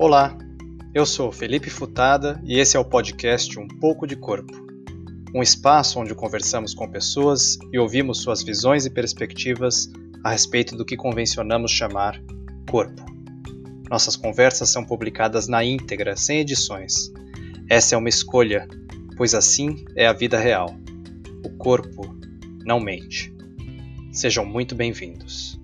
Olá, eu sou Felipe Futada e esse é o podcast Um Pouco de Corpo. Um espaço onde conversamos com pessoas e ouvimos suas visões e perspectivas a respeito do que convencionamos chamar corpo. Nossas conversas são publicadas na íntegra, sem edições. Essa é uma escolha, pois assim é a vida real. O corpo não mente. Sejam muito bem-vindos.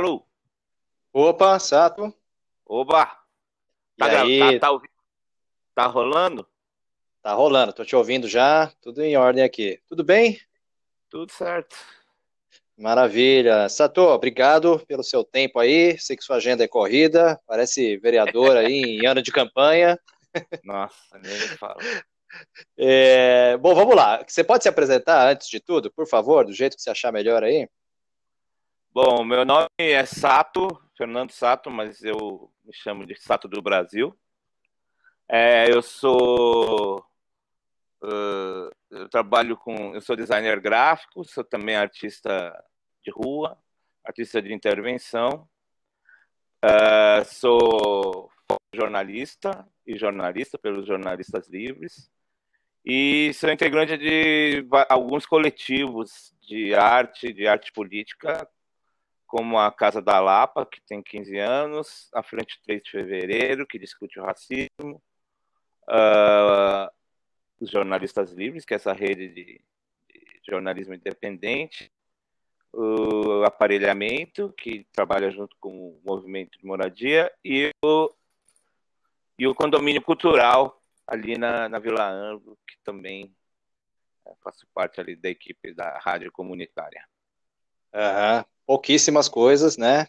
Alô? Opa, Sato. Oba! Tá, E aí? tá, tá, ouvi- tá rolando? Tá rolando, tô te ouvindo já, tudo em ordem aqui. Tudo bem? Tudo certo. Maravilha. Sato, obrigado pelo seu tempo aí. Sei que sua agenda é corrida, parece vereador aí em ano de campanha. Nossa, nem me fala. É, bom, vamos lá. Você pode se apresentar antes de tudo, por favor, do jeito que você achar melhor aí? Bom, meu nome é Sato, Fernando Sato, mas eu me chamo de Sato do Brasil. É, eu sou. ãh, eu trabalho com. Eu sou designer gráfico, sou também artista de rua, artista de intervenção. Ah, sou jornalista e jornalista pelos Jornalistas Livres. E sou integrante de alguns coletivos de arte, de arte política, como a Casa da Lapa, que tem 15 anos, a Frente 3 de Fevereiro, que discute o racismo, ah, os Jornalistas Livres, que é essa rede de, de jornalismo independente, o Aparelhamento, que trabalha junto com o Movimento de Moradia, e o, e o Condomínio Cultural, ali na, na Vila Ângelo, que também eh, faço parte ali da equipe da Rádio Comunitária. Aham, pouquíssimas coisas, né?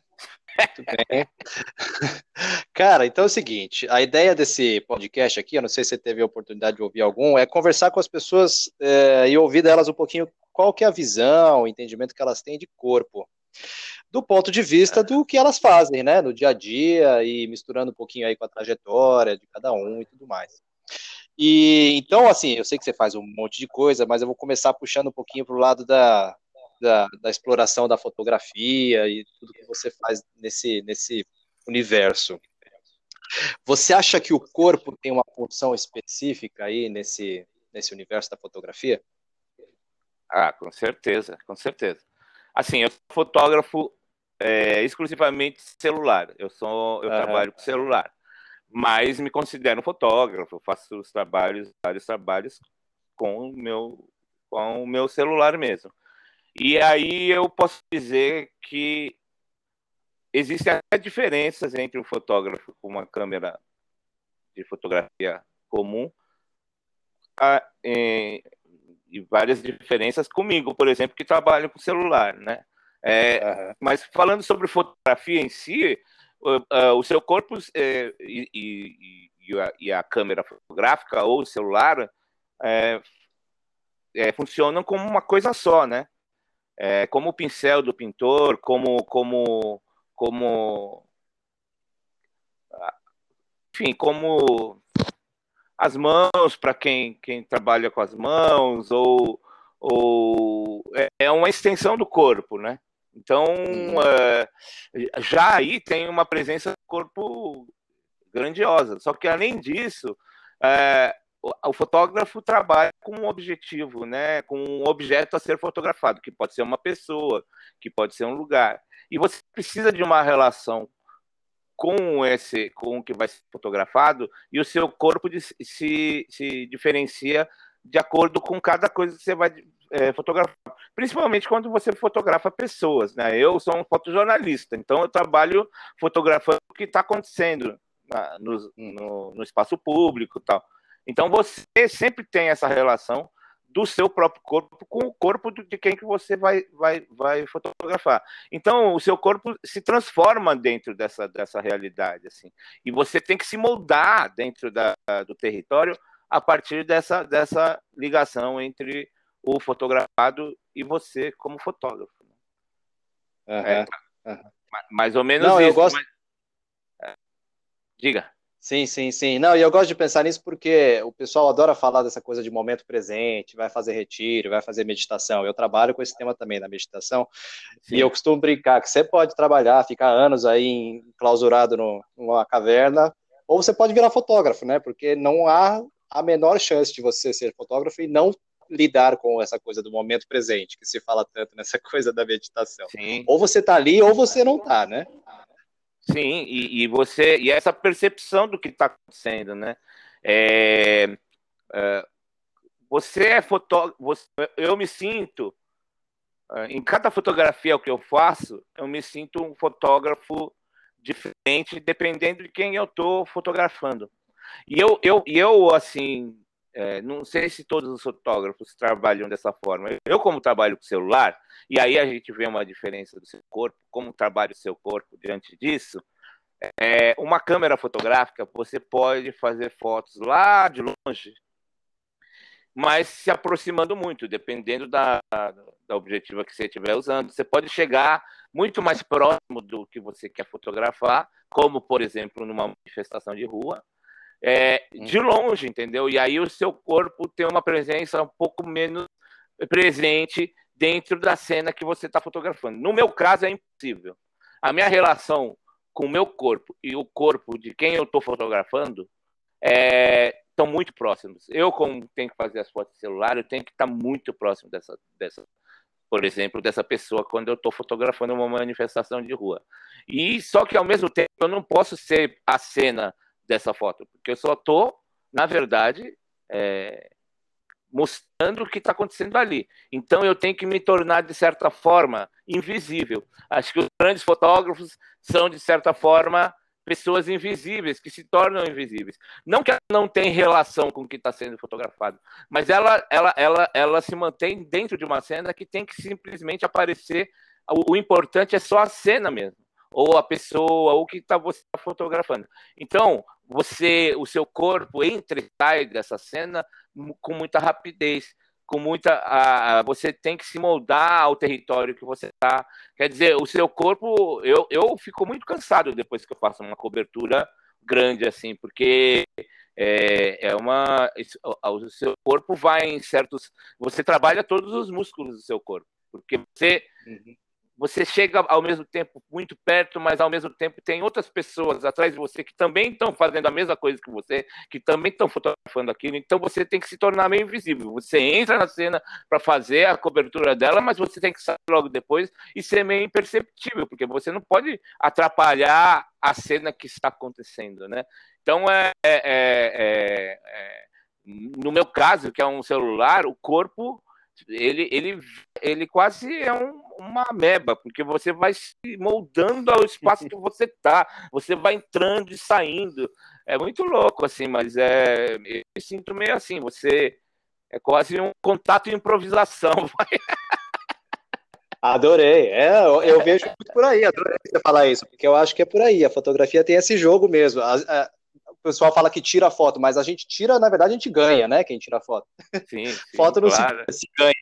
Muito bem. Cara, então é o seguinte, a ideia desse podcast aqui, eu não sei se você teve a oportunidade de ouvir algum, é conversar com as pessoas é, e ouvir delas um pouquinho qual que é a visão, o entendimento que elas têm de corpo, do ponto de vista do que elas fazem, né, no dia a dia e misturando um pouquinho aí com a trajetória de cada um e tudo mais. E então, assim, eu sei que você faz um monte de coisa, mas eu vou começar puxando um pouquinho para o lado da, da, da exploração da fotografia e tudo que você faz nesse, nesse universo. Você acha que o corpo tem uma função específica aí nesse, nesse universo da fotografia? Ah, com certeza, com certeza. Assim, eu sou fotógrafo é, exclusivamente celular. Eu sou, eu Aham. trabalho com celular, mas me considero um fotógrafo. Eu faço os trabalhos, vários trabalhos com o meu, com o meu celular mesmo. E aí eu posso dizer que existem até diferenças entre o fotógrafo com uma câmera de fotografia comum a- em- e várias diferenças comigo, por exemplo, que trabalho com celular, né? É, Aham. mas falando sobre fotografia em si, o, o seu corpo é, e, e- e a, e a câmera fotográfica ou o celular é, é, funcionam como uma coisa só, né? É, como o pincel do pintor, como como como ah, enfim, como as mãos para quem, quem trabalha com as mãos ou, ou é- é uma extensão do corpo, né? Então Uhum. é, já aí tem uma presença do corpo grandiosa. Só que além disso, é, o, fotógrafo trabalha com um objetivo, né? Com um objeto a ser fotografado, que pode ser uma pessoa, que pode ser um lugar. E você precisa de uma relação com esse, com o que vai ser fotografado, e o seu corpo de- se, se diferencia de acordo com cada coisa que você vai é, fotografar. Principalmente quando você fotografa pessoas, né? Eu sou um fotojornalista, então eu trabalho fotografando o que está acontecendo na- no, no- no espaço público e tal. Então você sempre tem essa relação do seu próprio corpo com o corpo de quem que você vai, vai, vai fotografar. Então o seu corpo se transforma dentro dessa, dessa realidade, assim. E você tem que se moldar dentro da, do território a partir dessa, dessa ligação entre o fotografado e você como fotógrafo. Aham, É. Ma- Mais ou menos Não, eu isso. gosto- mas- Diga. Sim, sim, sim. Não, e eu gosto de pensar nisso porque o pessoal adora falar dessa coisa de momento presente, vai fazer retiro, vai fazer meditação. Eu trabalho com esse tema também na meditação. Sim. E eu costumo brincar que você pode trabalhar, ficar anos aí enclausurado no, numa caverna, ou você pode virar fotógrafo, né? Porque não há a menor chance de você ser fotógrafo e não lidar com essa coisa do momento presente, que se fala tanto nessa coisa da meditação. Sim. Ou você está ali ou você não está, né? Sim, e, e, você e essa percepção do que está acontecendo, né? É, é, você é fotógrafo, eu me sinto é, em cada fotografia que eu faço, eu me sinto um fotógrafo diferente, dependendo de quem eu estou fotografando. E eu, eu, eu assim, é, não sei se todos os fotógrafos trabalham dessa forma. Eu, como trabalho com celular, e aí a gente vê uma diferença do seu corpo, como trabalha o seu corpo diante disso. É, uma câmera fotográfica, você pode fazer fotos lá de longe, mas se aproximando muito, dependendo da, da objetiva que você estiver usando. Você pode chegar muito mais próximo do que você quer fotografar, como, por exemplo, numa manifestação de rua, é, de uhum. longe, entendeu? E aí o seu corpo tem uma presença um pouco menos presente dentro da cena que você está fotografando. No meu caso, é impossível. A minha relação com o meu corpo e o corpo de quem eu estou fotografando estão é, muito próximos. Eu, como tenho que fazer as fotos de celular, eu tenho que estar tá muito próximo dessa, dessa, por exemplo, dessa pessoa quando eu estou fotografando uma manifestação de rua. E só que ao mesmo tempo eu não posso ser a cena dessa foto, porque eu só estou, na verdade, é, mostrando o que está acontecendo ali. Então eu tenho que me tornar, de certa forma, invisível. Acho que os grandes fotógrafos são, de certa forma, pessoas invisíveis, que se tornam invisíveis. Não que ela não tem relação com o que está sendo fotografado, mas ela, ela, ela, ela se mantém dentro de uma cena que tem que simplesmente aparecer. O, o importante é só a cena mesmo ou a pessoa, ou o que tá, você está fotografando. Então, você, o seu corpo entra e sai dessa cena com muita rapidez, com muita, você tem que se moldar ao território que você está. Quer dizer, o seu corpo, eu, eu fico muito cansado depois que eu faço uma cobertura grande assim, porque é, é uma, o seu corpo vai em certos, você trabalha todos os músculos do seu corpo, porque você uhum você chega ao mesmo tempo muito perto, mas ao mesmo tempo tem outras pessoas atrás de você que também estão fazendo a mesma coisa que você, que também estão fotografando aquilo. Então você tem que se tornar meio invisível. Você entra na cena para fazer a cobertura dela, mas você tem que sair logo depois e ser meio imperceptível, porque você não pode atrapalhar a cena que está acontecendo, né? Então é, é, é, é, é no meu caso, que é um celular, o corpo ele, ele, ele quase é um, uma ameba, porque você vai se moldando ao espaço que você está, você vai entrando e saindo. É muito louco, assim, mas é, eu me sinto meio assim, você é quase um contato e improvisação. Adorei, é, eu, vejo muito por aí, adorei você falar isso, porque eu acho que é por aí, a fotografia tem esse jogo mesmo. A, a, pessoal fala que tira foto, mas a gente tira, na verdade, a gente ganha, né? Quem tira foto. Sim, sim foto não claro. se, se, ganha.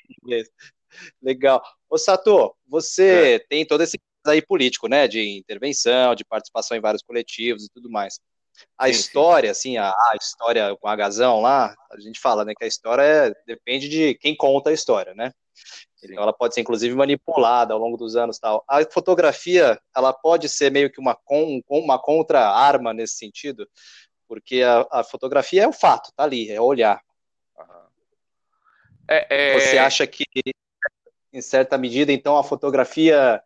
Legal. Ô, Sato, você é. tem todo esse aí político, né? De intervenção, de participação em vários coletivos e tudo mais. A sim, história, sim. assim, a, a, história com a Gazão lá, a gente fala, né? Que a história é, depende de quem conta a história, né? Então ela pode ser inclusive manipulada ao longo dos anos tal. A fotografia ela pode ser meio que uma, uma contra-arma nesse sentido, porque a, a, fotografia é o fato, tá ali, é olhar. É, é... Você acha que, em certa medida, então, a fotografia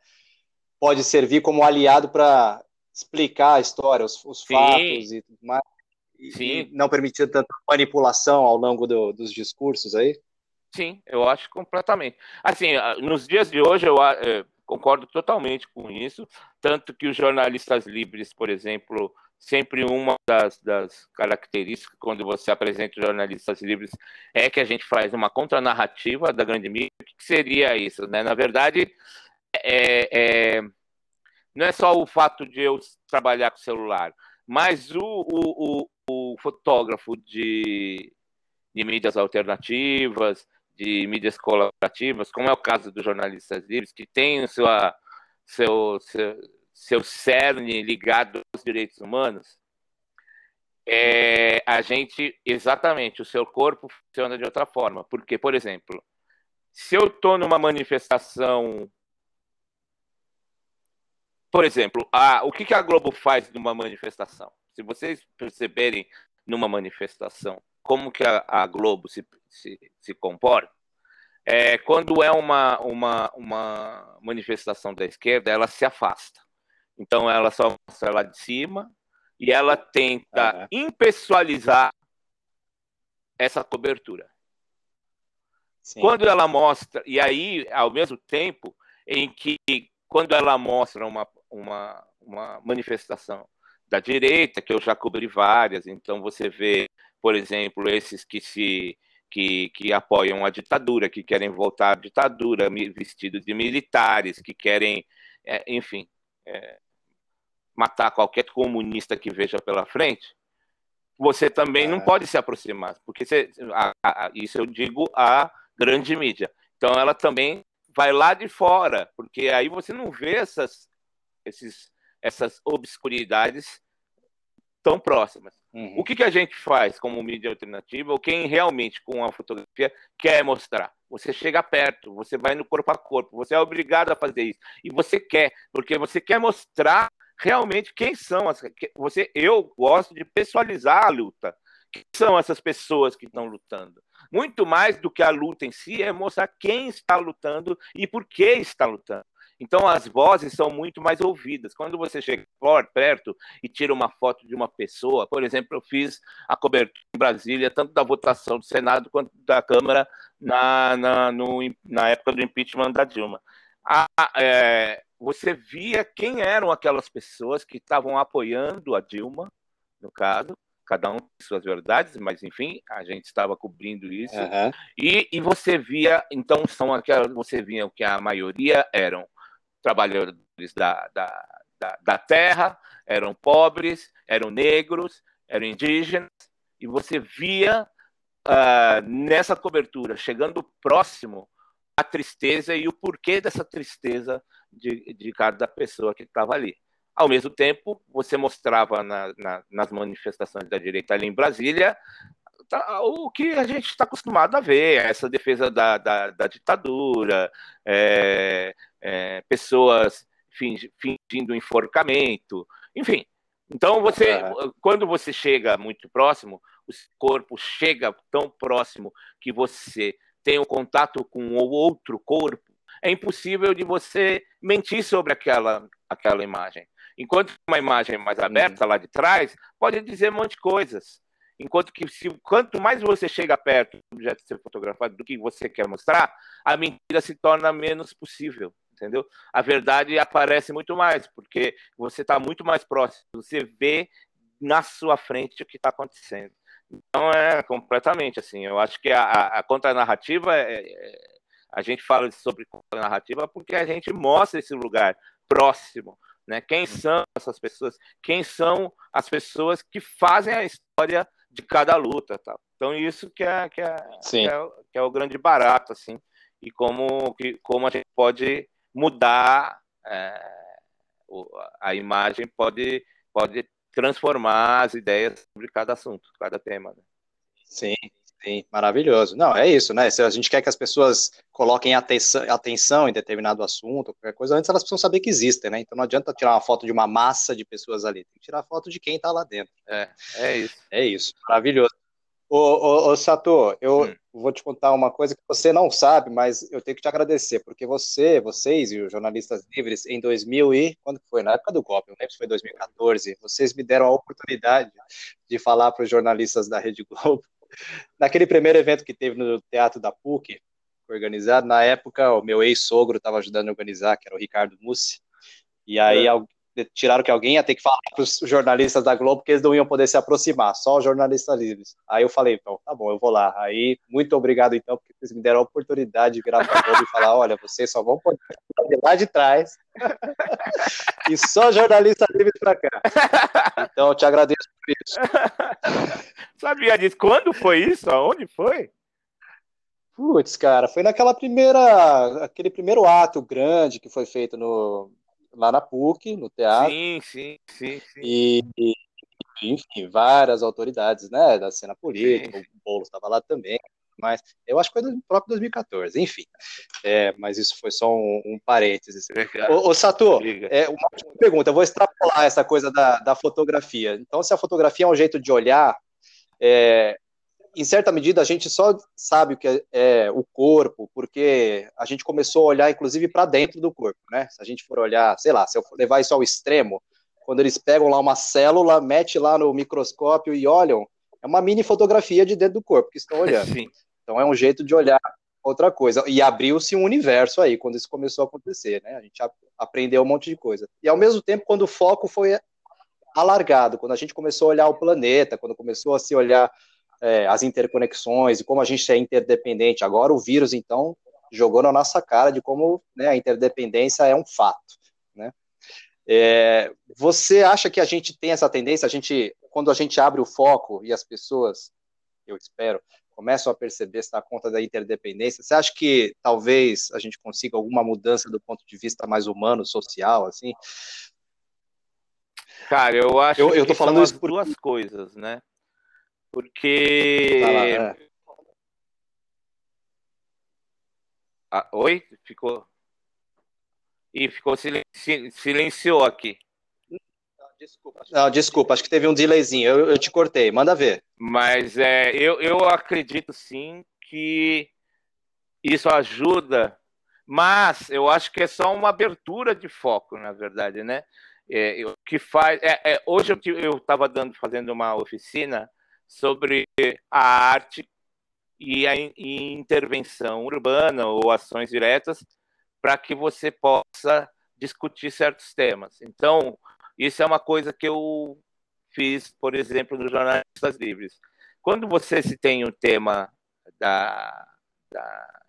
pode servir como aliado para explicar a história, os, os fatos e tudo mais? Sim. Não permitir tanta manipulação ao longo do, dos discursos aí? Sim, eu acho completamente. Assim, nos dias de hoje, eu é, concordo totalmente com isso, tanto que os jornalistas livres, por exemplo, sempre uma das, das, características quando você apresenta jornalistas livres é que a gente faz uma contranarrativa da grande mídia. O que seria isso? Né? Na verdade, é, é, não é só o fato de eu trabalhar com celular, mas o, o, o, o fotógrafo de, de mídias alternativas, de mídias colaborativas, como é o caso dos jornalistas livres, que tem sua, seu, seu seu cerne ligado aos direitos humanos, é, a gente, exatamente, o seu corpo funciona de outra forma. Porque, por exemplo, se eu estou numa manifestação. Por exemplo, a, o que, que a Globo faz numa manifestação? Se vocês perceberem numa manifestação como que a, a Globo se, se, se comporta, é, quando é uma, uma, uma manifestação da esquerda, ela se afasta. Então, ela só mostra lá de cima e ela tenta uhum. impessoalizar essa cobertura. Sim. Quando ela mostra, e aí, ao mesmo tempo em que, quando ela mostra uma, uma, uma manifestação da direita, que eu já cobri várias, então você vê, por exemplo, esses que se que, que apoiam a ditadura, que querem voltar à ditadura, vestidos de militares, que querem, é, enfim, é, matar qualquer comunista que veja pela frente, você também não é. pode se aproximar, porque você, a, a, isso eu digo a grande mídia. Então ela também vai lá de fora, porque aí você não vê essas, esses, essas obscuridades tão próximas. Uhum. O que, que a gente faz como mídia alternativa, ou quem realmente com a fotografia quer mostrar? Você chega perto, você vai no corpo a corpo, você é obrigado a fazer isso. E você quer, porque você quer mostrar realmente quem são as. Você, eu gosto de pessoalizar a luta. Quem são essas pessoas que estão lutando? Muito mais do que a luta em si é mostrar quem está lutando e por que está lutando. Então as vozes são muito mais ouvidas. Quando você chega perto e tira uma foto de uma pessoa, por exemplo, eu fiz a cobertura em Brasília, tanto da votação do Senado quanto da Câmara na, na, no, na época do impeachment da Dilma. A, é, você via quem eram aquelas pessoas que estavam apoiando a Dilma, no caso, cada um tem suas verdades, mas enfim, a gente estava cobrindo isso. Uhum. E, e você via, então são aquelas, você via que a maioria eram trabalhadores da, da, da, da terra, eram pobres, eram negros, eram indígenas, e você via uh, nessa cobertura, chegando próximo, a tristeza e o porquê dessa tristeza de, de cada pessoa que estava ali. Ao mesmo tempo, você mostrava na, na, nas manifestações da direita ali em Brasília tá, o que a gente está acostumado a ver, essa defesa da, da, da ditadura, é, é, pessoas fingindo enforcamento, enfim. Então você, quando você chega muito próximo, o corpo chega tão próximo que você tem um contato com o outro corpo, é impossível de você mentir sobre aquela, aquela imagem. Enquanto uma imagem mais aberta uhum. lá de trás pode dizer um monte de coisas. Enquanto que se, quanto mais você chega perto do objeto ser fotografado do que você quer mostrar, a mentira se torna menos possível, entendeu? A verdade aparece muito mais, porque você está muito mais próximo, você vê na sua frente o que está acontecendo. Então é completamente assim. Eu acho que a, a, contranarrativa é, é, a gente fala sobre contranarrativa porque a gente mostra esse lugar próximo, né? Quem são essas pessoas? Quem são as pessoas que fazem a história de cada luta, tá? Então isso que é que é, que é, que é, o grande barato, assim, e como que como a gente pode mudar é, a imagem pode pode transformar as ideias sobre cada assunto, cada tema. Né? Sim, sim, maravilhoso. Não, é isso, né? Se a gente quer que as pessoas coloquem atenção, atenção em determinado assunto, qualquer coisa, antes elas precisam saber que existem, né? Então não adianta tirar uma foto de uma massa de pessoas ali, tem que tirar foto de quem está lá dentro. É, é isso. É isso, maravilhoso. Ô, ô, ô Sato, eu hum. vou te contar uma coisa que você não sabe, mas eu tenho que te agradecer, porque você, vocês e os jornalistas livres, em 2000 e... quando foi? Na época do golpe, não lembro se foi 2014, vocês me deram a oportunidade de falar para os jornalistas da Rede Globo, naquele primeiro evento que teve no Teatro da PUC, organizado, na época o meu ex-sogro estava ajudando a organizar, que era o Ricardo Mussi, e aí é tiraram que alguém ia ter que falar para os jornalistas da Globo que eles não iam poder se aproximar, só os jornalistas livres. Aí eu falei, então, tá bom, eu vou lá. Aí, muito obrigado, então, porque vocês me deram a oportunidade de virar para a Globo e falar, olha, vocês só vão poder de lá de trás e só jornalistas livres para cá. Então, eu te agradeço por isso. Sabia disso? Quando foi isso? Aonde foi? Putz, cara, foi naquela primeira, aquele primeiro ato grande que foi feito no, lá na PUC, no teatro. Sim, sim, sim. sim. E, enfim, várias autoridades, né, da cena política, sim. o Boulos estava lá também, mas eu acho que foi no próprio 2014, enfim. É, mas isso foi só um, um parênteses. Ô, ô Sato, é, uma pergunta, eu vou extrapolar essa coisa da, da fotografia. Então, se a fotografia é um jeito de olhar, é, em certa medida, a gente só sabe o que é, é, o corpo, porque a gente começou a olhar, inclusive, para dentro do corpo, né? Se a gente for olhar, sei lá, se eu levar isso ao extremo, quando eles pegam lá uma célula, mete lá no microscópio e olham, é uma mini fotografia de dentro do corpo que estão olhando. Sim. Então é um jeito de olhar outra coisa. E abriu-se um universo aí, quando isso começou a acontecer, né? A gente aprendeu um monte de coisa. E ao mesmo tempo, quando o foco foi alargado, quando a gente começou a olhar o planeta, quando começou a se olhar é, as interconexões e como a gente é interdependente. Agora o vírus, então, jogou na nossa cara de como né, a interdependência é um fato. Né? É, você acha que a gente tem essa tendência, a gente, quando a gente abre o foco e as pessoas, eu espero, começam a perceber, se dá conta da interdependência, você acha que talvez a gente consiga alguma mudança do ponto de vista mais humano, social, assim? Cara, eu acho eu, eu tô falando isso por duas coisas, né? Porque. Tá lá, é. ah, oi? Ficou. Ih, ficou silenci... silenciou aqui. Desculpa. Não, desculpa, acho que teve um delayzinho. Eu, eu te cortei, manda ver. Mas é, eu, eu acredito sim que isso ajuda, mas eu acho que é só uma abertura de foco, na verdade, né? É, que faz. É, é, hoje eu estava dando, fazendo uma oficina sobre a arte e a intervenção urbana ou ações diretas para que você possa discutir certos temas. Então, isso é uma coisa que eu fiz, por exemplo, no Jornalistas Livres. Quando você se tem um tema da, da,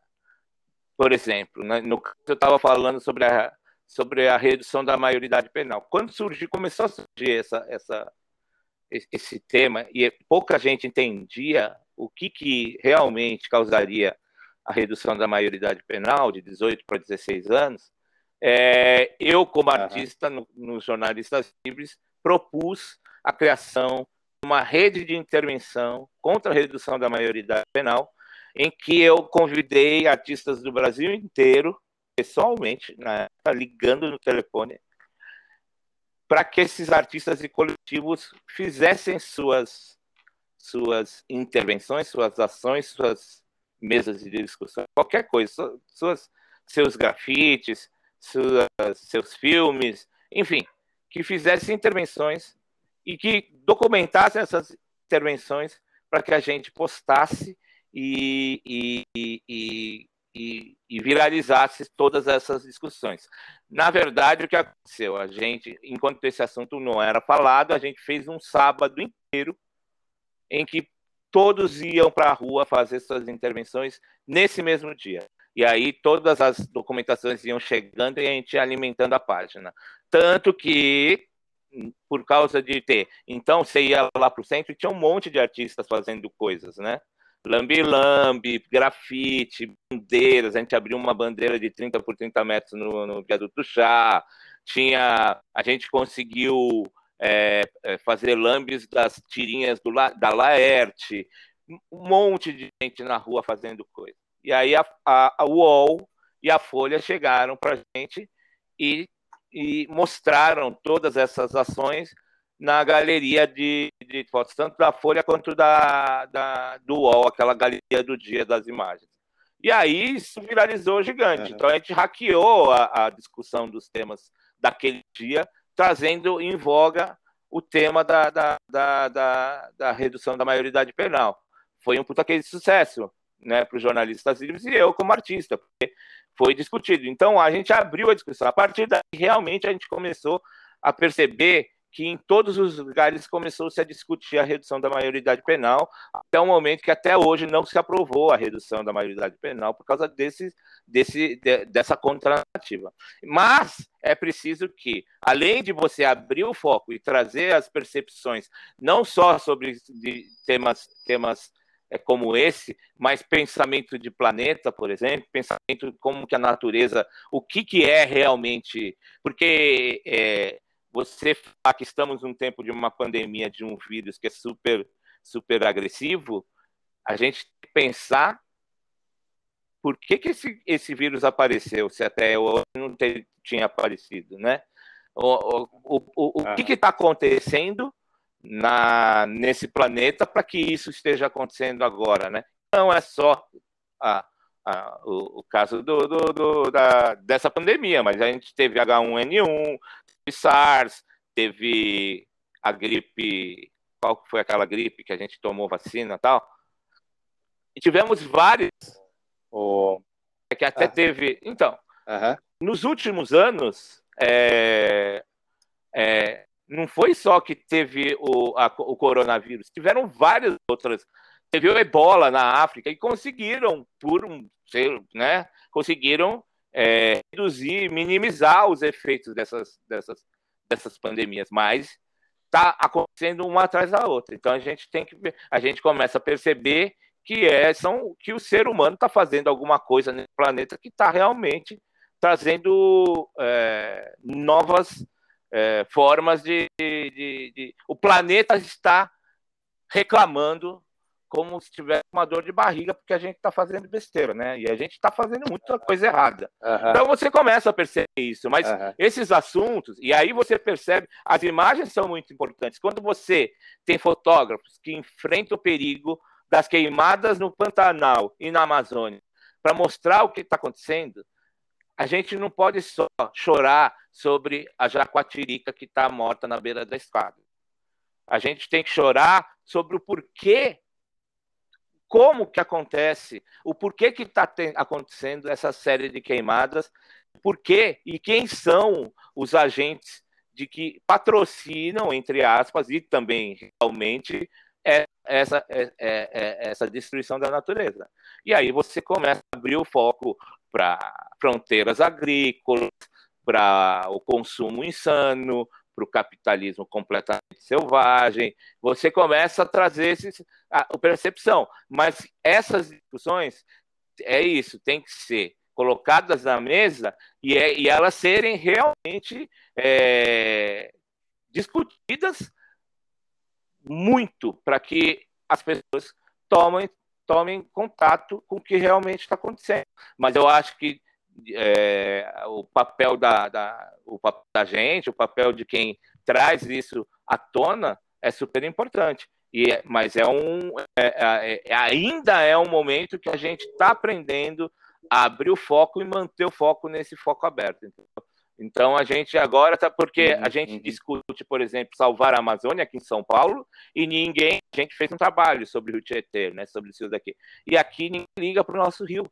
por exemplo, né, no eu estava falando sobre a sobre a redução da maioridade penal. Quando surgiu, começou a surgir essa, essa esse tema e pouca gente entendia o que, que realmente causaria a redução da maioridade penal de 18 para 16 anos, é, eu, como artista, nos no Jornalistas Livres, propus a criação de uma rede de intervenção contra a redução da maioridade penal, em que eu convidei artistas do Brasil inteiro, pessoalmente, né, ligando no telefone, para que esses artistas e coletivos fizessem suas, suas intervenções, suas ações, suas mesas de discussão, qualquer coisa, suas, seus grafites, suas, seus filmes, enfim, que fizessem intervenções e que documentassem essas intervenções para que a gente postasse e, e, e, e, e viralizasse todas essas discussões. Na verdade, o que aconteceu? A gente, enquanto esse assunto não era falado, a gente fez um sábado inteiro em que todos iam para a rua fazer suas intervenções nesse mesmo dia. E aí todas as documentações iam chegando e a gente ia alimentando a página. Tanto que, por causa de ter. Então, você ia lá para o centro e tinha um monte de artistas fazendo coisas, né? Lambi-lambi, grafite, bandeiras. A gente abriu uma bandeira de 30 por 30 metros no, no viaduto chá. Tinha, a gente conseguiu é, é, fazer lambes das tirinhas do, da Laerte. Um monte de gente na rua fazendo coisa. E aí a, a, a UOL e a Folha chegaram para a gente e, e mostraram todas essas ações na galeria de, de, fotos, tanto da Folha quanto da, da, do UOL, aquela galeria do dia das imagens. E aí isso viralizou gigante. Então a gente hackeou a, a discussão dos temas daquele dia, trazendo em voga o tema da, da, da, da, da redução da maioridade penal. Foi um puta aquele sucesso né, para os jornalistas livres e eu como artista, porque foi discutido. Então a gente abriu a discussão. A partir daí, realmente, a gente começou a perceber que em todos os lugares começou-se a discutir a redução da maioridade penal, até o momento que até hoje não se aprovou a redução da maioridade penal por causa desse, desse, de, dessa contranativa. Mas é preciso que, além de você abrir o foco e trazer as percepções, não só sobre temas, temas é como esse, mas pensamento de planeta, por exemplo, pensamento como que a natureza, o que, que é realmente, porque é, você falar que estamos num tempo de uma pandemia de um vírus que é super super agressivo, a gente tem que pensar por que, que esse, esse vírus apareceu, se até hoje não ter, tinha aparecido, né? O, o, o, o que está acontecendo na, nesse planeta para que isso esteja acontecendo agora, né? Não é só a, a, o, o, caso do, do, do, da, dessa pandemia, mas a gente teve H1N1, teve SARS, teve a gripe, qual foi aquela gripe que a gente tomou vacina e tal? E tivemos vários. Oh. Que até ah. teve. Então, nos últimos anos, é, é, não foi só que teve o, a, o coronavírus, tiveram várias outras. Teve o ebola na África e conseguiram, por um, né, conseguiram é, reduzir, minimizar os efeitos dessas, dessas, dessas pandemias, mas está acontecendo uma atrás da outra. Então a gente tem que a gente começa a perceber que é são que o ser humano está fazendo alguma coisa no planeta que está realmente trazendo é, novas é, formas de, de, de, O planeta está reclamando como se tivesse uma dor de barriga porque a gente está fazendo besteira, né? E a gente está fazendo muita coisa errada. Uhum. Então você começa a perceber isso, mas uhum. esses assuntos, e aí você percebe, as imagens são muito importantes. Quando você tem fotógrafos que enfrentam o perigo das queimadas no Pantanal e na Amazônia para mostrar o que está acontecendo, a gente não pode só chorar sobre a jacuatirica que está morta na beira da estrada. A gente tem que chorar sobre o porquê, como que acontece, o porquê que está acontecendo essa série de queimadas, porquê e quem são os agentes de que patrocinam, entre aspas, e também realmente é essa, é, é essa destruição da natureza. E aí você começa a abrir o foco para fronteiras agrícolas, para o consumo insano, para o capitalismo completamente selvagem. Você começa a trazer esses, a, a percepção. Mas essas discussões, é isso, tem que ser colocadas na mesa e, é, e elas serem realmente é, discutidas muito para que as pessoas tomem tomem contato com o que realmente está acontecendo. Mas eu acho que é, o papel da, da, o papel da gente, o papel de quem traz isso à tona é super importante. E, é, mas é um, é, é, é, ainda é um momento que a gente está aprendendo a abrir o foco e manter o foco nesse foco aberto. Então, então a gente agora tá porque a uhum, gente uhum. discute, por exemplo, salvar a Amazônia aqui em São Paulo e ninguém, a gente fez um trabalho sobre o Rio Tietê, né, sobre isso daqui. E aqui ninguém liga para o nosso rio,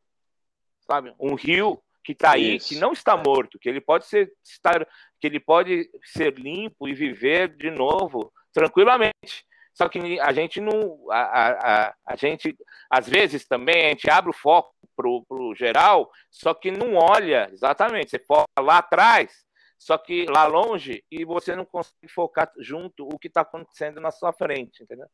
sabe? Um rio que está aí, isso. que não está morto, que ele pode ser estar, que ele pode ser limpo e viver de novo tranquilamente. Só que a gente não, a, a, a gente às vezes também a gente abre o foco para o geral, só que não olha exatamente. Você foca lá atrás, só que lá longe, e você não consegue focar junto o que está acontecendo na sua frente, entendeu?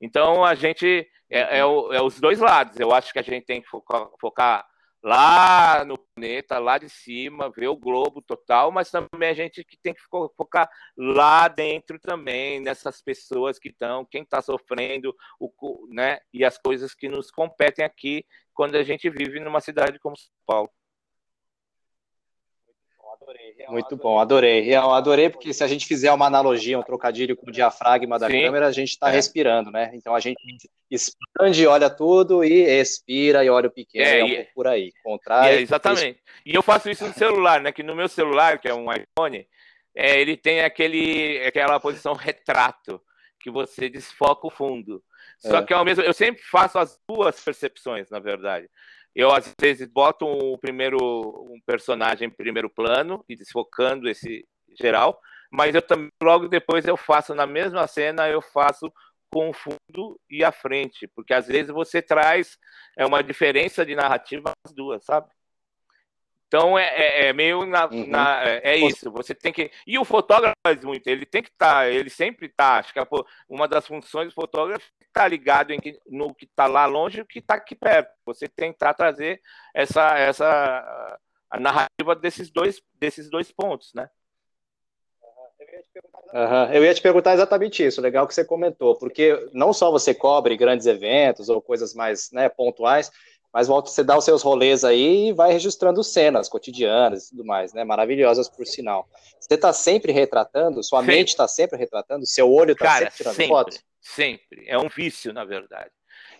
Então a gente é, é, é, os dois lados. Eu acho que a gente tem que focar, focar lá no planeta, lá de cima, ver o globo total, mas também a gente que tem que focar lá dentro também, nessas pessoas que estão, quem está sofrendo, o, né, e as coisas que nos competem aqui quando a gente vive numa cidade como São Paulo. Adorei, Muito adorei. bom, adorei. Real, adorei, porque se a gente fizer uma analogia, um trocadilho com o diafragma da Sim. câmera, a gente está é. respirando, né? Então a gente expande, olha tudo e expira e olha o pequeno. É, é um e, por aí. Contrário. É, exatamente. E eu faço isso no celular, né? Que no meu celular, que é um iPhone, é, ele tem aquele, aquela posição retrato, que você desfoca o fundo. Só é. que ao mesmo eu sempre faço as duas percepções, na verdade. Eu, às vezes, boto um, primeiro, um personagem em primeiro plano e desfocando esse geral, mas eu também, logo depois, eu faço na mesma cena, eu faço com o fundo e a frente, porque às vezes você traz é uma diferença de narrativa as duas, sabe? Então é, é, é meio na, uhum. na, é, é isso. Você tem que e o fotógrafo faz muito. Ele tem que estar, tá, ele sempre está. Acho que uma das funções do fotógrafo é estar tá ligado que, no que está lá longe e o que está aqui perto. Você tentar trazer essa, essa a narrativa desses dois, desses dois pontos, né? Uhum. Eu ia te perguntar exatamente isso, legal que você comentou, porque não só você cobre grandes eventos ou coisas mais né, pontuais, mas você dá os seus rolês aí e vai registrando cenas cotidianas e tudo mais, né? Maravilhosas por sinal. Você está sempre retratando, sua sempre. mente está sempre retratando, seu olho está sempre tirando sempre, fotos? Sempre. É um vício, na verdade.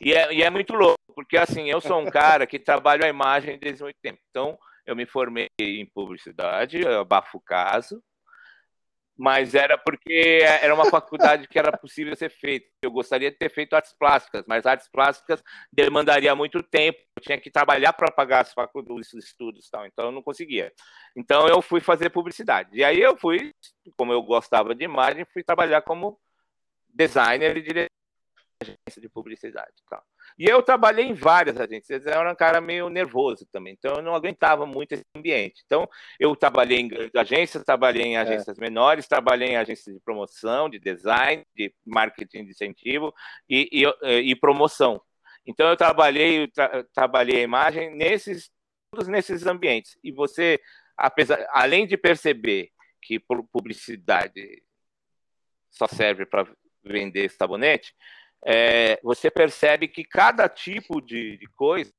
E é, e é muito louco, porque assim, eu sou um cara que trabalho a imagem desde muito tempo. Então, eu me formei em publicidade, eu abafo o caso, mas era porque era uma faculdade que era possível ser feita. Eu gostaria de ter feito artes plásticas, mas artes plásticas demandaria muito tempo, eu tinha que trabalhar para pagar as faculdades, os estudos, tal, então eu não conseguia. Então eu fui fazer publicidade. E aí eu fui, como eu gostava de imagem, fui trabalhar como designer e diretor de publicidade, tal. E eu trabalhei em várias agências, eu era um cara meio nervoso também, então eu não aguentava muito esse ambiente. Então, eu trabalhei em grandes agências, trabalhei em é. agências é. menores, trabalhei em agências de promoção, de design, de marketing de incentivo e, e, e promoção. Então, eu trabalhei, tra trabalhei a imagem nesses, todos nesses ambientes. E você, apesar, além de perceber que publicidade só serve para vender sabonete, é, você percebe que cada tipo de, de, coisa,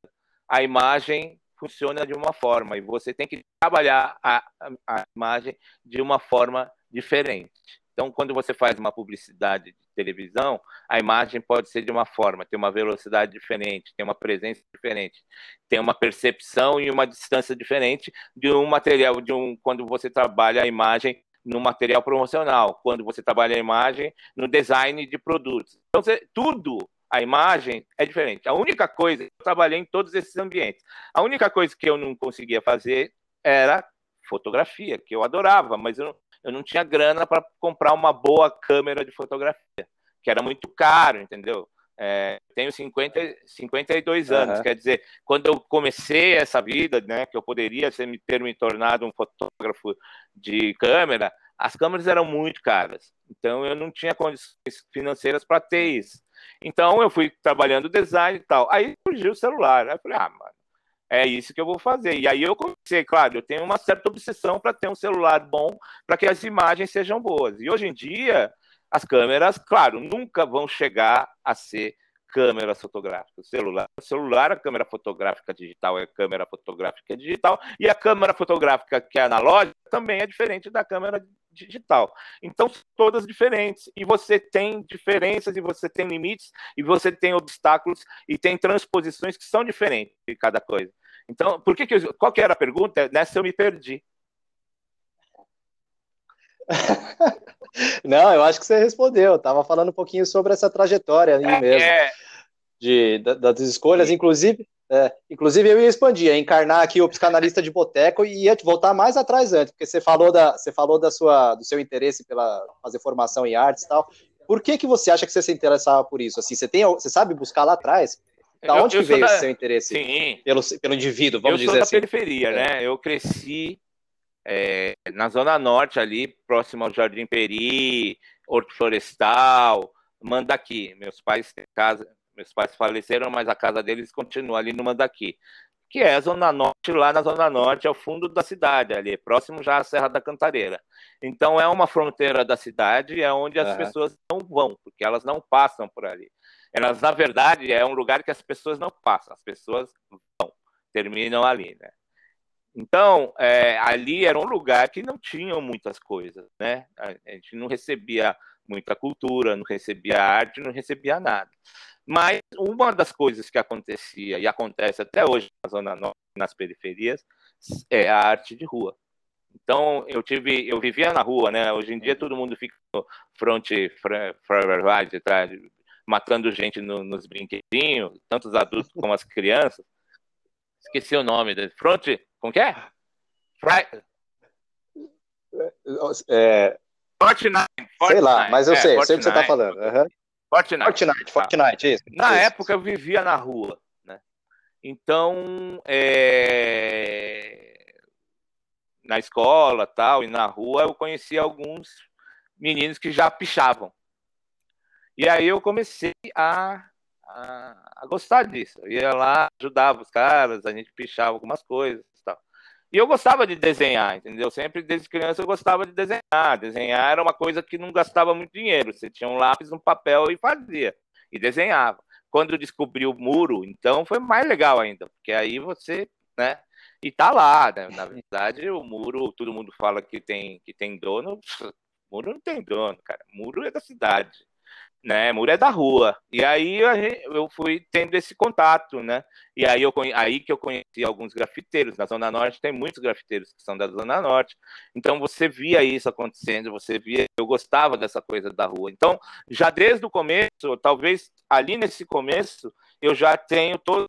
a imagem funciona de uma forma e você tem que trabalhar a, a, imagem de uma forma diferente. Então, quando você faz uma publicidade de televisão, a imagem pode ser de uma forma, tem uma velocidade diferente, tem uma presença diferente, tem uma percepção e uma distância diferente de um material, de um quando você trabalha a imagem no material promocional, quando você trabalha a imagem no design de produtos. Então, você, tudo, a imagem é diferente. A única coisa, eu trabalhei em todos esses ambientes. A única coisa que eu não conseguia fazer era fotografia, que eu adorava, mas eu não, eu não tinha grana para comprar uma boa câmera de fotografia, que era muito caro, entendeu? É, tenho 50, 52 anos, uhum. quer dizer, quando eu comecei essa vida, né, que eu poderia ser, ter me tornado um fotógrafo de câmera, as câmeras eram muito caras, então eu não tinha condições financeiras para ter isso. Então eu fui trabalhando design e tal. Aí surgiu o celular. Aí eu falei, ah, mano, é isso que eu vou fazer. E aí eu comecei, claro, eu tenho uma certa obsessão para ter um celular bom, para que as imagens sejam boas. E hoje em dia, as câmeras, claro, nunca vão chegar a ser câmeras fotográficas. Celular, celular, a câmera fotográfica digital é câmera fotográfica digital e a câmera fotográfica que é analógica também é diferente da câmera digital. Então, todas diferentes e você tem diferenças e você tem limites e você tem obstáculos e tem transposições que são diferentes de cada coisa. Então, por que, que eu, qual que era a pergunta? Nessa eu me perdi. Não, eu acho que você respondeu. Estava falando um pouquinho sobre essa trajetória aí é, mesmo. É... De, das escolhas, inclusive, é, inclusive eu ia expandir, ia encarnar aqui o psicanalista de boteco e ia voltar mais atrás antes, porque você falou da, você falou da sua, do seu interesse pela fazer formação em artes e tal. Por que que você acha que você se interessava por isso? Assim, você tem, você sabe buscar lá atrás? Da onde eu, eu que veio da... esse seu interesse Sim. pelo, pelo indivíduo, vamos eu dizer assim? Eu sou da periferia, é. né? Eu cresci é, na Zona Norte, ali, próximo ao Jardim Peri, Horto Florestal, Mandaqui. Meus pais casa, meus pais faleceram, mas a casa deles continua ali no Mandaqui, que é a Zona Norte, lá na Zona Norte, ao fundo da cidade, ali, próximo já à Serra da Cantareira. Então é uma fronteira da cidade, é onde as uhum. pessoas não vão, porque elas não passam por ali. Elas, na verdade, é um lugar que as pessoas não passam, as pessoas vão, terminam ali, né? Então, é, ali era um lugar que não tinham muitas coisas, né? A gente não recebia muita cultura, não recebia arte, não recebia nada. Mas uma das coisas que acontecia e acontece até hoje na zona norte, nas periferias, é a arte de rua. Então, eu tive, eu vivia na rua, né? Hoje em dia todo mundo fica no front forever right, matando gente no, nos brinquedinhos, tanto os adultos como as crianças. Esqueci o nome dele. Front como que é? Fry... É... Fortnite, Fortnite. Sei lá, mas eu é, sei, Fortnite. sei o que você está falando. Uhum. Fortnite. Fortnite, Fortnite, isso. Na isso. época eu vivia na rua, né? Então, é... na escola tal, e na rua eu conhecia alguns meninos que já pichavam. E aí eu comecei a, a, a gostar disso. Eu ia lá, ajudava os caras, a gente pichava algumas coisas e eu gostava de desenhar, entendeu? Sempre desde criança eu gostava de desenhar. Desenhar era uma coisa que não gastava muito dinheiro. Você tinha um lápis, um papel e fazia. E desenhava. Quando eu descobri o muro, então foi mais legal ainda, porque aí você, né? E tá lá, né? Na verdade, o muro, todo mundo fala que tem, que tem dono. Muro não tem dono, cara. Muro é da cidade né? Muro é da rua. E aí eu fui tendo esse contato, né? E aí, eu, aí que eu conheci alguns grafiteiros. Na Zona Norte tem muitos grafiteiros que são da Zona Norte. Então você via isso acontecendo, você via. Eu gostava dessa coisa da rua. Então, já desde o começo, talvez ali nesse começo, eu já tenho todo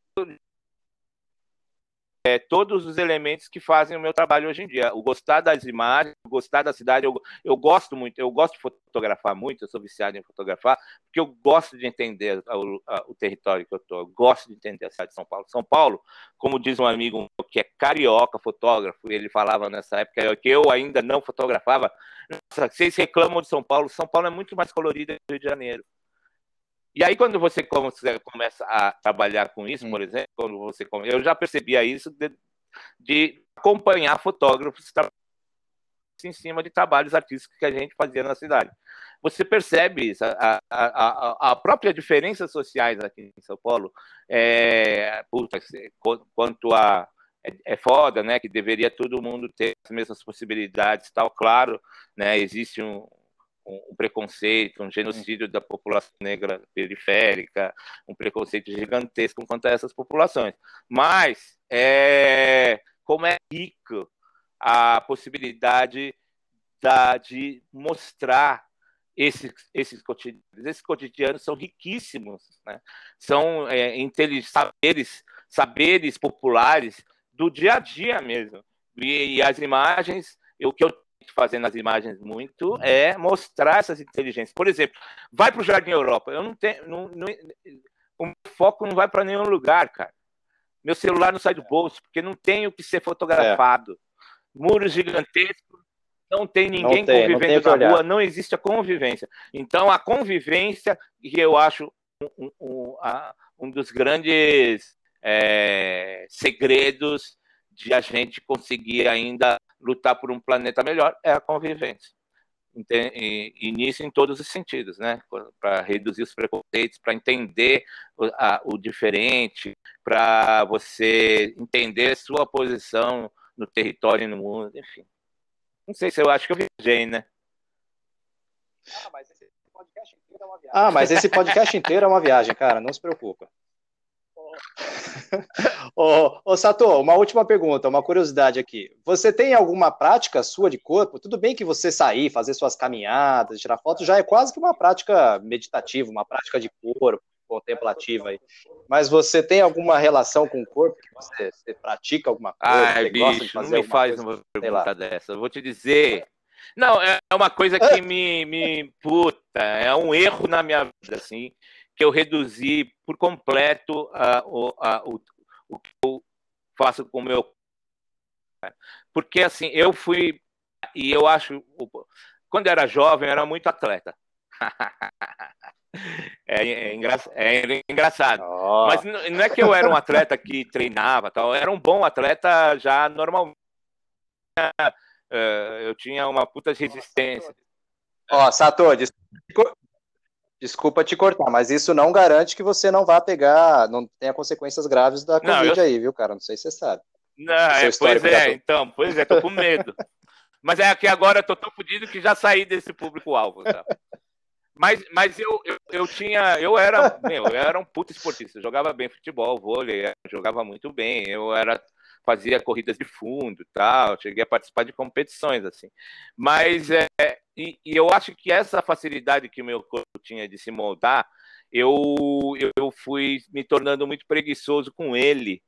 é, todos os elementos que fazem o meu trabalho hoje em dia. O gostar das imagens, o gostar da cidade. Eu, eu gosto muito, eu gosto de fotografar muito, eu sou viciado em fotografar, porque eu gosto de entender o, a, o território que eu estou, gosto de entender a cidade de São Paulo. São Paulo, como diz um amigo que é carioca, fotógrafo, ele falava nessa época que eu ainda não fotografava. Vocês reclamam de São Paulo, São Paulo é muito mais colorido que o Rio de Janeiro. E aí, quando você começa a trabalhar com isso, por exemplo, quando você eu já percebia isso de, de acompanhar fotógrafos em cima de trabalhos artísticos que a gente fazia na cidade. Você percebe isso, a, a, a própria diferenças sociais aqui em São Paulo, é, puta, quanto a é, é foda, né? Que deveria todo mundo ter as mesmas possibilidades, tal. Claro, né? Existe um, um preconceito, um genocídio da população negra periférica, um preconceito gigantesco contra essas populações. Mas é, como é rico a possibilidade da, de mostrar esses, esses cotidianos. Esses cotidianos são riquíssimos, né? são é, saberes, saberes populares do dia a dia mesmo. E, e as imagens, o que eu fazendo as imagens muito uhum. é mostrar essas inteligências. Por exemplo, vai para o Jardim Europa. Eu não tenho. Não, não, o foco não vai para nenhum lugar, cara. Meu celular não sai do bolso, porque não tem o que ser fotografado. É. Muros gigantescos, não tem ninguém não tem, convivendo não na rua, não existe a convivência. Então, a convivência, que eu acho um, um, um dos grandes é, segredos de a gente conseguir ainda lutar por um planeta melhor é a convivência. E, e nisso em todos os sentidos, né? Para reduzir os preconceitos, para entender o, a, o diferente, para você entender sua posição no território e no mundo, enfim. Não sei se eu acho que eu viajei, né? Ah, mas esse podcast inteiro é uma viagem. Ah, mas esse podcast inteiro é uma viagem, cara, não se preocupa. ô, ô, Sato, uma última pergunta, uma curiosidade aqui. Você tem alguma prática sua de corpo? Tudo bem que você sair, fazer suas caminhadas, tirar fotos, já é quase que uma prática meditativa, uma prática de corpo, contemplativa aí. Mas você tem alguma relação com o corpo que você, você pratica alguma coisa? Ai, bicho, não me faz coisa, uma pergunta dessa. Eu vou te dizer. Não, é uma coisa que me, me. Puta, é um erro na minha vida, assim que eu reduzi por completo o, o, o que eu faço com o meu. Porque, assim, eu fui. E eu acho. Quando eu era jovem, eu era muito atleta. É, é, engra, é engraçado. Oh. Mas não é que eu era um atleta que treinava, tal. Eu era um bom atleta já normalmente. Eh, eu tinha uma puta resistência. Ó, oh, Sato, Desculpa te cortar, mas isso não garante que você não vá pegar, não tenha consequências graves da Covid não, eu... aí, viu, cara? Não sei se você sabe. Não, é, pois é, então, pois é, tô com medo. mas é que agora eu tô tão fodido que já saí desse público-alvo, tá? Mas, mas eu, eu, eu, tinha. Eu era. Meu, eu era um puto esportista. Eu jogava bem futebol, vôlei, jogava muito bem. Eu era fazia corridas de fundo tal, cheguei a participar de competições, assim. Mas, é, e, e eu acho que essa facilidade que o meu corpo tinha de se moldar, eu, eu fui me tornando muito preguiçoso com ele,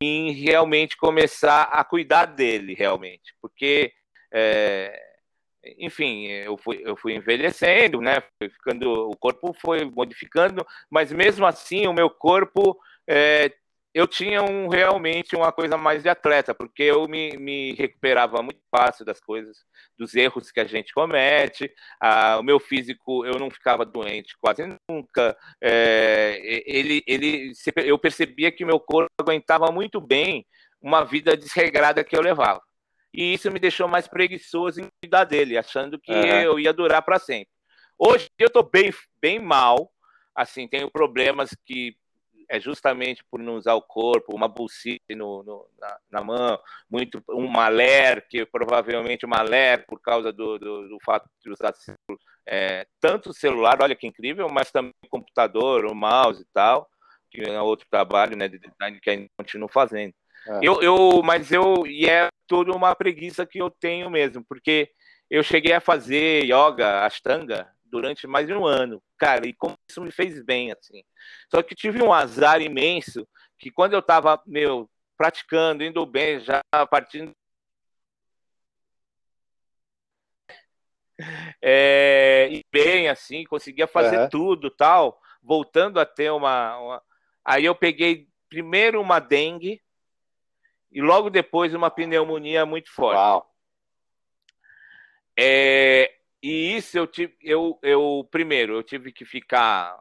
em realmente começar a cuidar dele, realmente. Porque, é, enfim, eu fui, eu fui envelhecendo, né? Ficando, o corpo foi modificando, mas mesmo assim o meu corpo é, eu tinha um, realmente uma coisa mais de atleta, porque eu me, me recuperava muito fácil das coisas, dos erros que a gente comete. Ah, o meu físico, eu não ficava doente quase nunca. É, ele, ele, eu percebia que meu corpo aguentava muito bem uma vida desregrada que eu levava. E isso me deixou mais preguiçoso em cuidar dele, achando que uhum. eu ia durar para sempre. Hoje eu estou bem, bem mal, assim, tenho problemas que é justamente por não usar o corpo, uma bucite no, no na, na, mão, muito um malé, que provavelmente um malé por causa do, do, do fato de usar é, tanto o celular, olha que incrível, mas também o computador, o mouse e tal, que é outro trabalho né, de design que ainda continuo fazendo. É. Eu, eu, mas eu, e é tudo uma preguiça que eu tenho mesmo, porque eu cheguei a fazer yoga, ashtanga, durante mais de um ano, cara, e como isso me fez bem, assim. Só que tive um azar imenso, que quando eu tava, meu, praticando, indo bem, já partindo é, e bem assim, conseguia fazer uhum. tudo tal, voltando a ter uma, uma, Aí eu peguei primeiro uma dengue e logo depois uma pneumonia muito forte. Uau. É, e isso eu tive, eu, eu primeiro, eu tive que ficar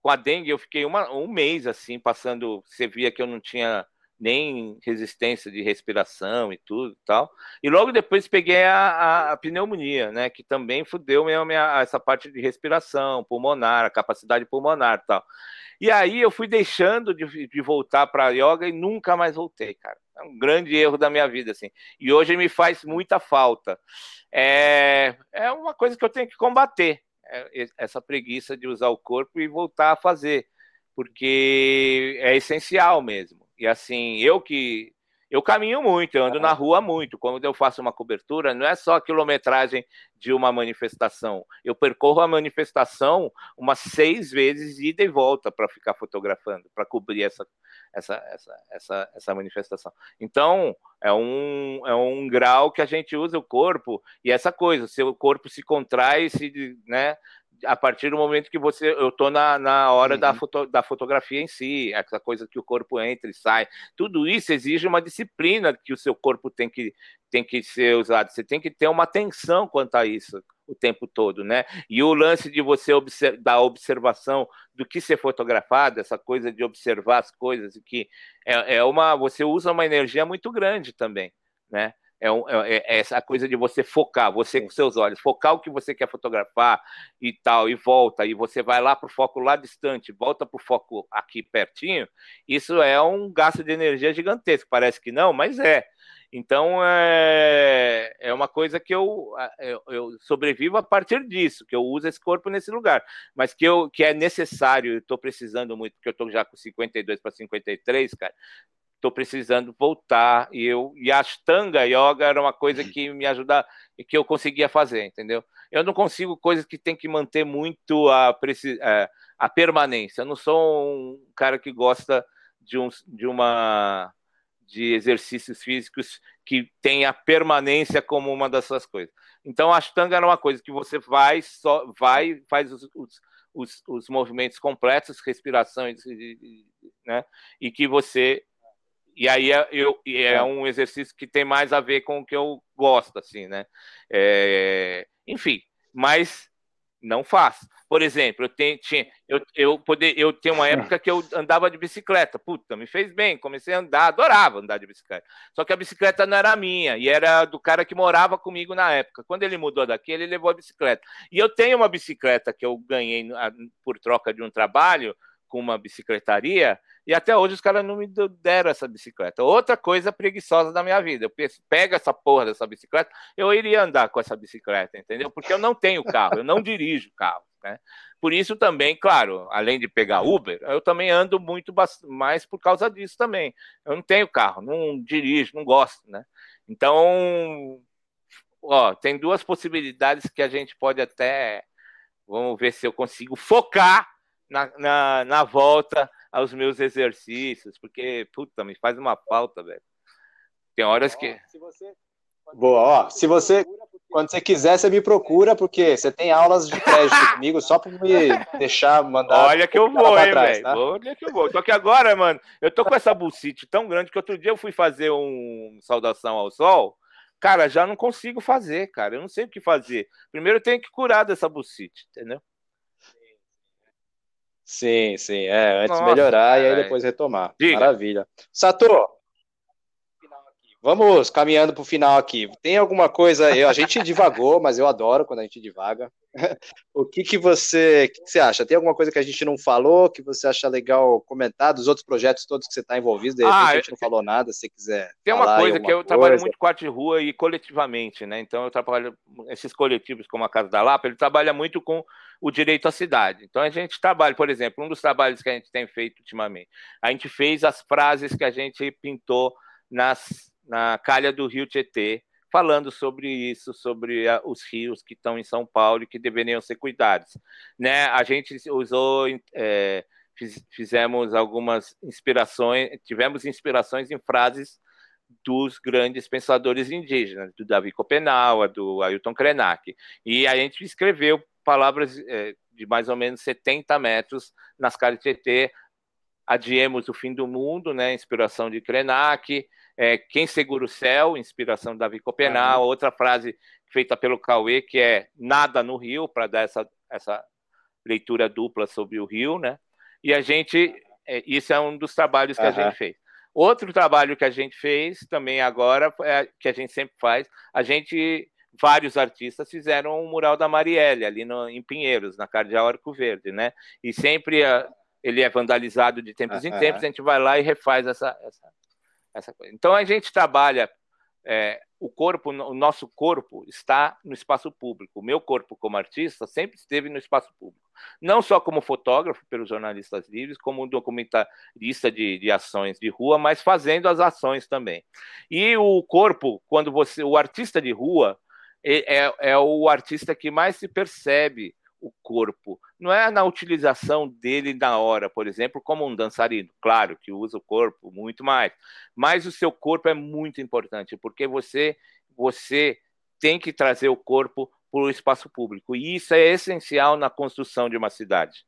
com a dengue, eu fiquei uma, um mês assim, passando. Você via que eu não tinha nem resistência de respiração e tudo e tal. E logo depois peguei a, a, a pneumonia, né? Que também fudeu mesmo minha, essa parte de respiração pulmonar, a capacidade pulmonar e tal. E aí eu fui deixando de, de voltar para yoga e nunca mais voltei, cara. É um grande erro da minha vida, assim. E hoje me faz muita falta. É, é uma coisa que eu tenho que combater, é, essa preguiça de usar o corpo e voltar a fazer, porque é essencial mesmo. E assim, eu que eu caminho muito, eu ando na rua muito. Quando eu faço uma cobertura, não é só a quilometragem de uma manifestação. Eu percorro a manifestação umas seis vezes ida e volta para ficar fotografando, para cobrir essa, essa, essa, essa, essa manifestação. Então, é um, é um grau que a gente usa o corpo e essa coisa, seu corpo se contrai, se, né, a partir do momento que você. Eu estou na, na hora uhum. da, foto, da fotografia em si, essa coisa que o corpo entra e sai. Tudo isso exige uma disciplina que o seu corpo tem que, tem que ser usado. Você tem que ter uma atenção quanto a isso o tempo todo, né? E o lance de você observar, da observação do que ser fotografado, essa coisa de observar as coisas, que é, é uma. Você usa uma energia muito grande também, né? É, um, é, é, essa coisa de você focar, você com seus olhos, focar o que você quer fotografar e tal, e volta, e você vai lá para o foco lá distante, volta para o foco aqui pertinho, isso é um gasto de energia gigantesco. Parece que não, mas é. Então é, é uma coisa que eu, eu, eu, sobrevivo a partir disso, que eu uso esse corpo nesse lugar, mas que, eu, que é necessário, estou precisando muito, porque eu estou já com 52 para 53, cara, estou precisando voltar. E eu e a Ashtanga Yoga era uma coisa que me ajuda e que eu conseguia fazer, entendeu? Eu não consigo coisas que tem que manter muito a, é, a permanência. Eu não sou um cara que gosta de, um, de uma de exercícios físicos que tenha permanência como uma dessas coisas. Então, a Ashtanga era uma coisa que você vai, só vai, faz os, os, os, os movimentos completos, respiração, né? e que você e aí é, eu, é, é um exercício que tem mais a ver com o que eu gosto, assim, né? É, enfim, mas não faço. Por exemplo, eu tenho, tinha, eu, eu, poder, eu tenho uma época que eu andava de bicicleta. Puta, me fez bem, comecei a andar, adorava andar de bicicleta. Só que a bicicleta não era minha, e era do cara que morava comigo na época. Quando ele mudou daqui, ele levou a bicicleta. E eu tenho uma bicicleta que eu ganhei por troca de um trabalho com uma bicicletaria, e até hoje os caras não me deram essa bicicleta. Outra coisa preguiçosa da minha vida. Eu pega essa porra dessa bicicleta, eu iria andar com essa bicicleta, entendeu? Porque eu não tenho carro, eu não dirijo carro. Né? Por isso também, claro, além de pegar Uber, eu também ando muito mais por causa disso também. Eu não tenho carro, não dirijo, não gosto, né? Então, ó, tem duas possibilidades que a gente pode até, vamos ver se eu consigo focar na, na, na volta aos meus exercícios, porque, puta, me faz uma falta, velho. Tem horas que. Boa, ó, se você. quando você quiser, você me procura, porque você tem aulas de crédito comigo só para me deixar mandar. Olha que eu vou, hein, velho. Tá? Olha que eu vou. Só que agora, mano, eu tô com essa bucite tão grande que outro dia eu fui fazer um saudação ao sol. Cara, já não consigo fazer, cara. Eu não sei o que fazer. Primeiro eu tenho que curar dessa bucite, entendeu? Sim, sim. É, antes Nossa, melhorar e aí depois retomar. Diga. Maravilha. Sato, Vamos caminhando para o final aqui. Tem alguma coisa? Eu, a gente divagou, mas eu adoro quando a gente divaga. o que, que você, que, que você acha? Tem alguma coisa que a gente não falou que você acha legal comentar dos outros projetos todos que você está envolvido? De repente ah, a gente não falou nada, se quiser. Tem uma coisa que eu coisa. trabalho muito com arte de rua e coletivamente, né? Então eu trabalho esses coletivos como a Casa da Lapa, ele trabalha muito com o direito à cidade. Então a gente trabalha, por exemplo, um dos trabalhos que a gente tem feito ultimamente, a gente fez as frases que a gente pintou nas na calha do rio Tietê, falando sobre isso, sobre a, os rios que estão em São Paulo e que deveriam ser cuidados. Né? A gente usou, é, fiz, fizemos algumas inspirações, tivemos inspirações em frases dos grandes pensadores indígenas, do Davi Copenaua, do Ailton Krenak. E a gente escreveu palavras é, de mais ou menos 70 metros nas calhas Tietê, adiemos o fim do mundo, né, inspiração de Krenak, é, Quem Segura o Céu, inspiração de Davi Copenal, uhum. outra frase feita pelo Cauê, que é Nada no Rio, para dar essa, essa leitura dupla sobre o Rio, né? E a gente, é, isso é um dos trabalhos que uhum. a gente fez. Outro trabalho que a gente fez também agora, é, que a gente sempre faz, a gente, vários artistas fizeram um mural da Marielle ali no, em Pinheiros, na Cardeal Arco Verde, né? E sempre a, ele é vandalizado de tempos uhum. em tempos, a gente vai lá e refaz essa, essa, essa coisa. Então a gente trabalha é, o corpo, o nosso corpo está no espaço público. O meu corpo como artista sempre esteve no espaço público, não só como fotógrafo pelos jornalistas livres, como documentarista de, de ações de rua, mas fazendo as ações também. E o corpo, quando você, o artista de rua é, é, é o artista que mais se percebe o corpo. Não é na utilização dele na hora, por exemplo, como um dançarino. Claro que usa o corpo muito mais, mas o seu corpo é muito importante, porque você, você tem que trazer o corpo para o espaço público. E isso é essencial na construção de uma cidade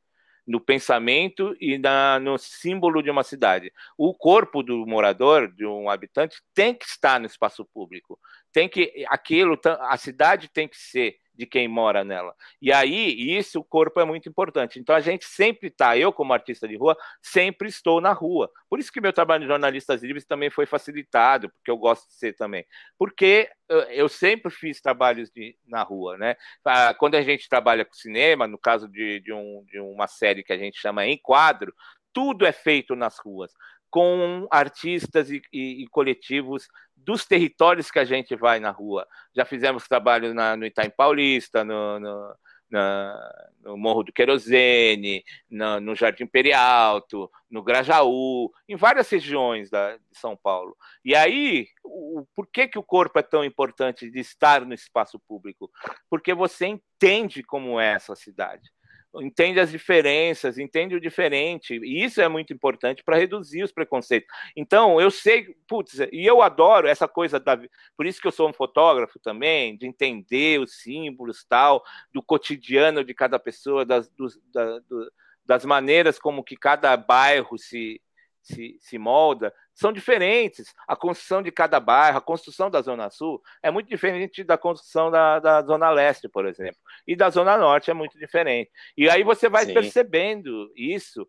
no pensamento e na, no símbolo de uma cidade. O corpo do morador, de um habitante, tem que estar no espaço público. Tem que aquilo, a cidade tem que ser de quem mora nela. E aí, isso, o corpo é muito importante. Então, a gente sempre está, eu como artista de rua, sempre estou na rua. Por isso que meu trabalho de jornalistas livres também foi facilitado, porque eu gosto de ser também. Porque eu sempre fiz trabalhos de, na rua, né? Ah, quando a gente trabalha com cinema, no caso de, de, um, de uma série que a gente chama Em Quadro, tudo é feito nas ruas com artistas e, e, e, coletivos dos territórios que a gente vai na rua. Já fizemos trabalho na, no Itaim Paulista, no, no, na, no Morro do Querosene, no, no Jardim Perialto, no Grajaú, em várias regiões da, de São Paulo. E aí, o, por que, que o corpo é tão importante de estar no espaço público? Porque você entende como é essa cidade entende as diferenças, entende o diferente, e isso é muito importante para reduzir os preconceitos. Então, eu sei, putz, e eu adoro essa coisa da. Por isso que eu sou um fotógrafo também, de entender os símbolos, tal, do cotidiano de cada pessoa, das, dos, da, do, das maneiras como que cada bairro se, se, se molda são diferentes. A construção de cada bairro, a construção da Zona Sul é muito diferente da construção da, da Zona Leste, por exemplo. E da Zona Norte é muito diferente. E aí você vai Sim. percebendo isso.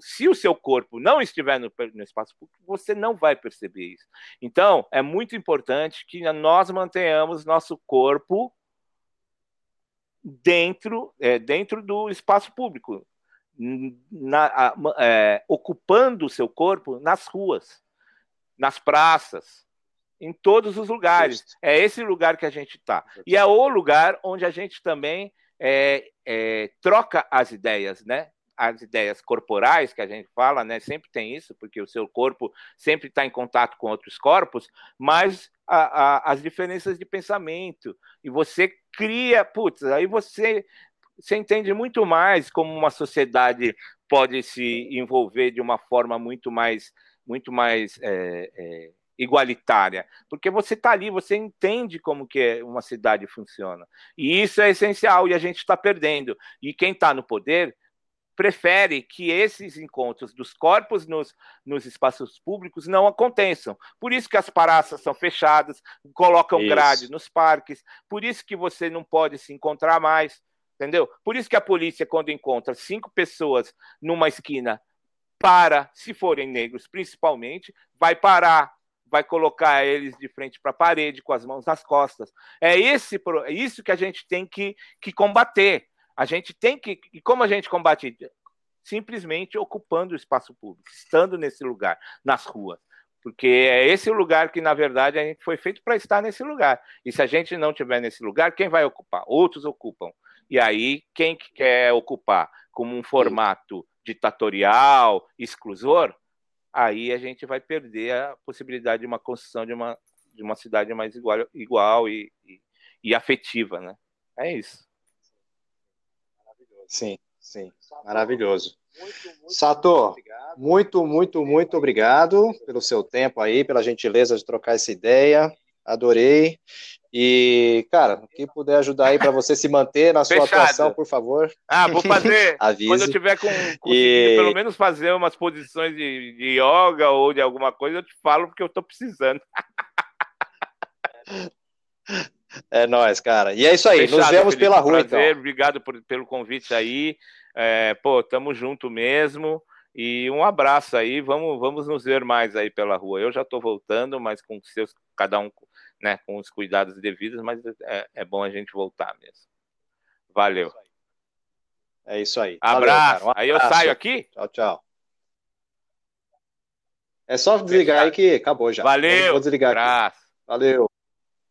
Se o seu corpo não estiver no, no espaço público, você não vai perceber isso. Então, é muito importante que nós mantenhamos nosso corpo dentro, é, dentro do espaço público na, é, ocupando o seu corpo nas ruas, nas praças, em todos os lugares. É esse lugar que a gente está. E é o lugar onde a gente também é, é, troca as ideias, né? As ideias corporais que a gente fala, né? Sempre tem isso, porque o seu corpo sempre está em contato com outros corpos, mas a, a, as diferenças de pensamento. E você cria, putz, aí você você entende muito mais como uma sociedade pode se envolver de uma forma muito mais, muito mais é, é, igualitária, porque você está ali, você entende como que uma cidade funciona. E isso é essencial e a gente está perdendo. E quem está no poder prefere que esses encontros dos corpos nos, nos espaços públicos não aconteçam. Por isso que as praças são fechadas, colocam isso. grade nos parques, por isso que você não pode se encontrar mais, entendeu? Por isso que a polícia, quando encontra cinco pessoas numa esquina, para, se forem negros principalmente, vai parar, vai colocar eles de frente para a parede com as mãos nas costas. É esse é isso que a gente tem que, que combater. A gente tem que. E como a gente combate? Simplesmente ocupando o espaço público, estando nesse lugar, nas ruas. Porque é esse o lugar que, na verdade, a gente foi feito para estar nesse lugar. E se a gente não tiver nesse lugar, quem vai ocupar? Outros ocupam. E aí, quem que quer ocupar como um formato ditatorial, exclusor, aí a gente vai perder a possibilidade de uma construção de uma, de uma cidade mais igual, igual e, e, e afetiva, né? É isso. Sim, sim, maravilhoso. Sato, muito, muito, muito obrigado pelo seu tempo aí, pela gentileza de trocar essa ideia. Adorei. E, cara, o que puder ajudar aí para você se manter na sua Fechado. atuação, por favor. Ah, vou fazer. Quando eu tiver com, e... pelo menos fazer umas posições de, de yoga ou de alguma coisa, eu te falo porque eu tô precisando. É nóis, cara. E é isso aí. Fechado, Nos vemos Felipe, pela rua, prazer, então. Obrigado por, pelo convite aí. É, pô, tamo junto mesmo. E um abraço aí. Vamos, vamos nos ver mais aí pela rua. Eu já tô voltando, mas com seus, cada um né, com os cuidados devidos, mas é, é bom a gente voltar mesmo. Valeu. É isso aí. Abraço. Valeu, um abraço. Aí eu saio aqui? Tchau, tchau. É só desligar aí que acabou já. Valeu. Vou desligar abraço. aqui. Valeu.